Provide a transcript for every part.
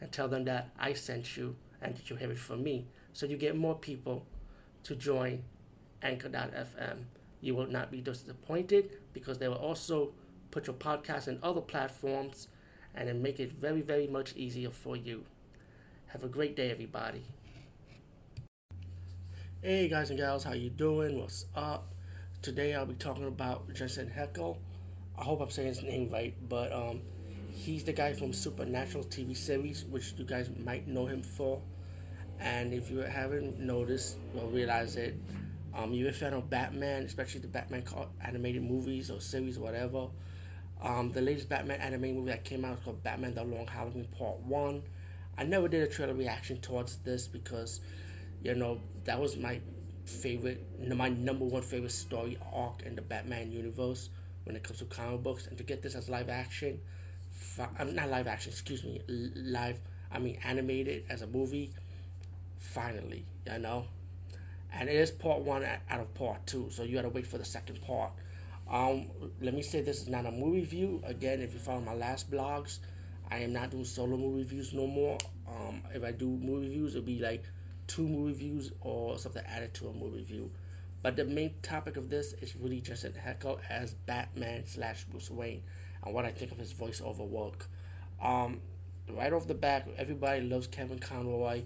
and tell them that I sent you and that you have it from me. So you get more people to join Anchor.fm. You will not be disappointed because they will also put your podcast in other platforms and then make it very, very much easier for you. Have a great day, everybody. Hey guys and gals, how you doing? What's up? Today I'll be talking about Jensen Ackles. I hope I'm saying his name right, but um, he's the guy from Supernatural TV series, which you guys might know him for. And if you haven't noticed or realized it, um, you're a fan of Batman, especially the Batman animated movies or series, or whatever. Um, the latest Batman animated movie that came out is called Batman: The Long Halloween Part One. I never did a trailer reaction towards this because, you know, that was my favorite, my number one favorite story arc in the Batman universe when it comes to comic books. And to get this as live action, I'm not live action, excuse me, live, I mean animated as a movie, finally, you know. And it is part one out of part two, so you gotta wait for the second part. Um, let me say this is not a movie review. Again, if you follow my last blogs, I am not doing solo movie reviews no more. Um, if I do movie reviews, it'll be like two movie reviews or something added to a movie review. But the main topic of this is really Jensen Ackles as Batman slash Bruce Wayne and what I think of his voiceover work. Um, right off the bat, everybody loves Kevin Conroy,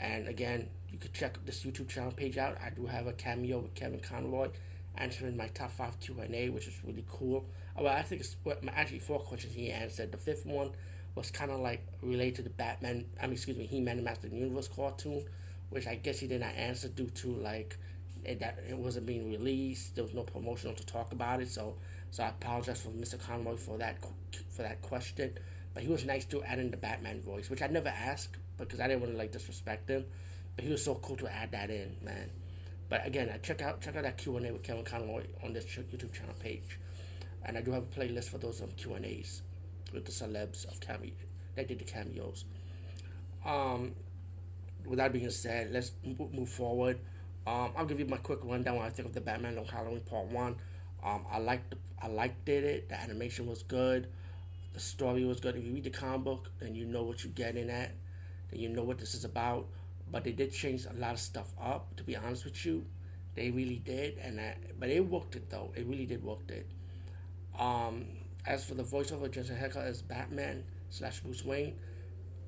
and again, you could check this YouTube channel page out. I do have a cameo with Kevin Conroy answering my top five Q and A, which is really cool. Well, I think it's actually four questions he answered. The fifth one was kind of like related to the Batman. I mean, excuse me, He Man and Master Universe cartoon, which I guess he did not answer due to like it, that it wasn't being released. There was no promotional to talk about it, so so I apologize for Mr. Conroy for that for that question. But he was nice to add in the Batman voice, which I never asked because I didn't want to like disrespect him. But he was so cool to add that in, man. But again, I check out check out that Q and A with Kevin Conroy on this YouTube channel page, and I do have a playlist for those um, Q and A's with the celebs of cameo that did the cameos. Um, with that being said, let's move forward. Um, I'll give you my quick rundown when I think of the Batman Long Halloween Part One. Um, I liked I liked it. The animation was good. The story was good. If you read the comic book, then you know what you're getting at. Then you know what this is about. But they did change a lot of stuff up. To be honest with you, they really did. And but it worked it though. It really did work it. Um, as for the voiceover, Jensen Ackles as Batman slash Bruce Wayne,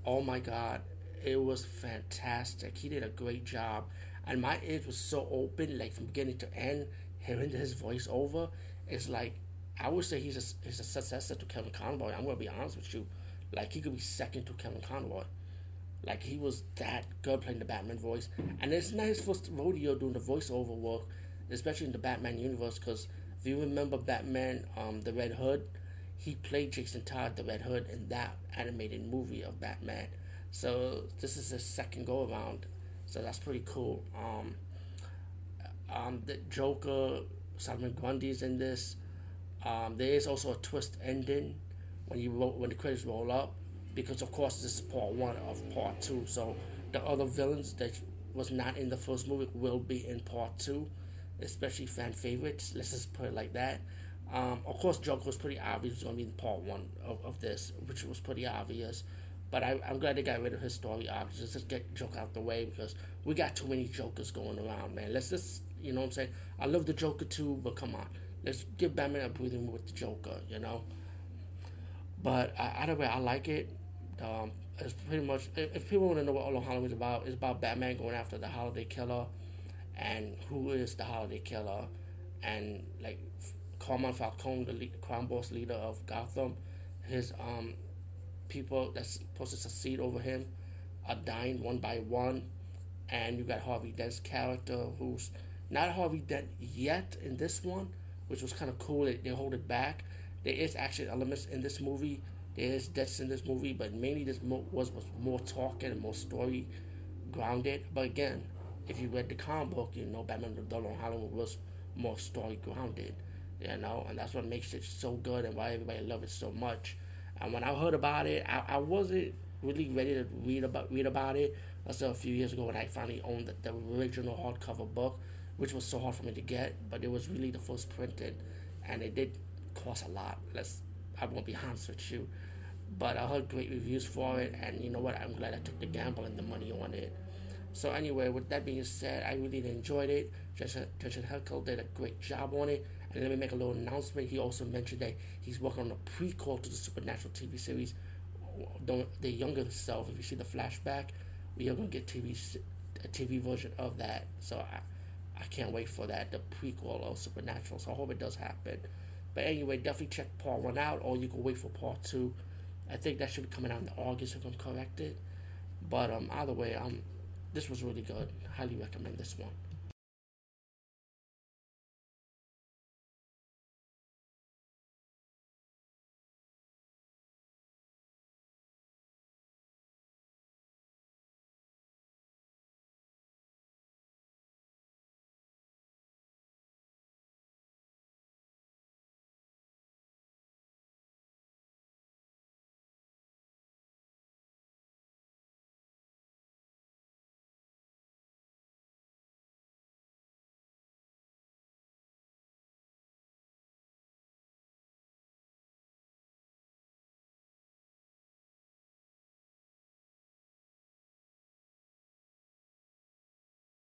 oh my God, it was fantastic. He did a great job and my ears was so open, like from beginning to end, hearing his voice over, it's like I would say he's a he's a successor to Kevin Conroy. I'm gonna be honest with you, like he could be second to Kevin Conroy. Like he was that good playing the Batman voice, and it's not his first rodeo doing the voiceover work, especially in the Batman universe. Because if you remember Batman, um, the Red Hood, he played Jason Todd, the Red Hood, in that animated movie of Batman. So this is his second go around, so that's pretty cool. Um, um, the Joker, Solomon Grundy's in this. Um, there is also a twist ending when you roll, when the credits roll up, because of course this is part one of part two. So the other villains that was not in the first movie will be in part two, especially fan favorites. Let's just put it like that. Um, of course, Joker was pretty obvious was going to be in part one of, of this, which was pretty obvious. But I, am glad they got rid of his story arc. Just, just get Joker out the way because we got too many Jokers going around, man. Let's just, you know what I'm saying? I love the Joker too, but come on. Let's give Batman a breathing with the Joker, you know? But uh, either way, I like it. Um, it's pretty much, if, people want to know what All Halloween is about, it's about Batman going after the Holiday Killer and who is the Holiday Killer. And, like, Carmine Falcone, the crime boss leader of Gotham, his um people that's supposed to succeed over him are dying one by one. And you got Harvey Dent's character, who's not Harvey Dent yet in this one, which was kind of cool. They, they hold it back. There is actually elements in this movie There is deaths in this movie, but mainly this mo- was was more talking and more story grounded. But again, if you read the comic book, you know Batman the Long Halloween was more story grounded. You know, and that's what makes it so good and why everybody loves it so much. And when I heard about it, I, I wasn't really ready to read about read about it until a few years ago when I finally owned the, the original hardcover book, which was so hard for me to get. But it was really the first printed, and it did cost a lot. Let's I won't be honest with you, but I heard great reviews for it, and you know what? I'm glad I took the gamble and the money on it. So anyway, with that being said, I really enjoyed it. Justin, Justin Heckel did a great job on it. Let me make a little announcement. He also mentioned that he's working on a prequel to the Supernatural TV series. The younger self, if you see the flashback, we are gonna get TV a TV version of that. So I, I can't wait for that, the prequel of Supernatural. So I hope it does happen. But anyway, definitely check part one out, or you can wait for part two. I think that should be coming out in August if I'm corrected. But um, either way, um, this was really good. Highly recommend this one.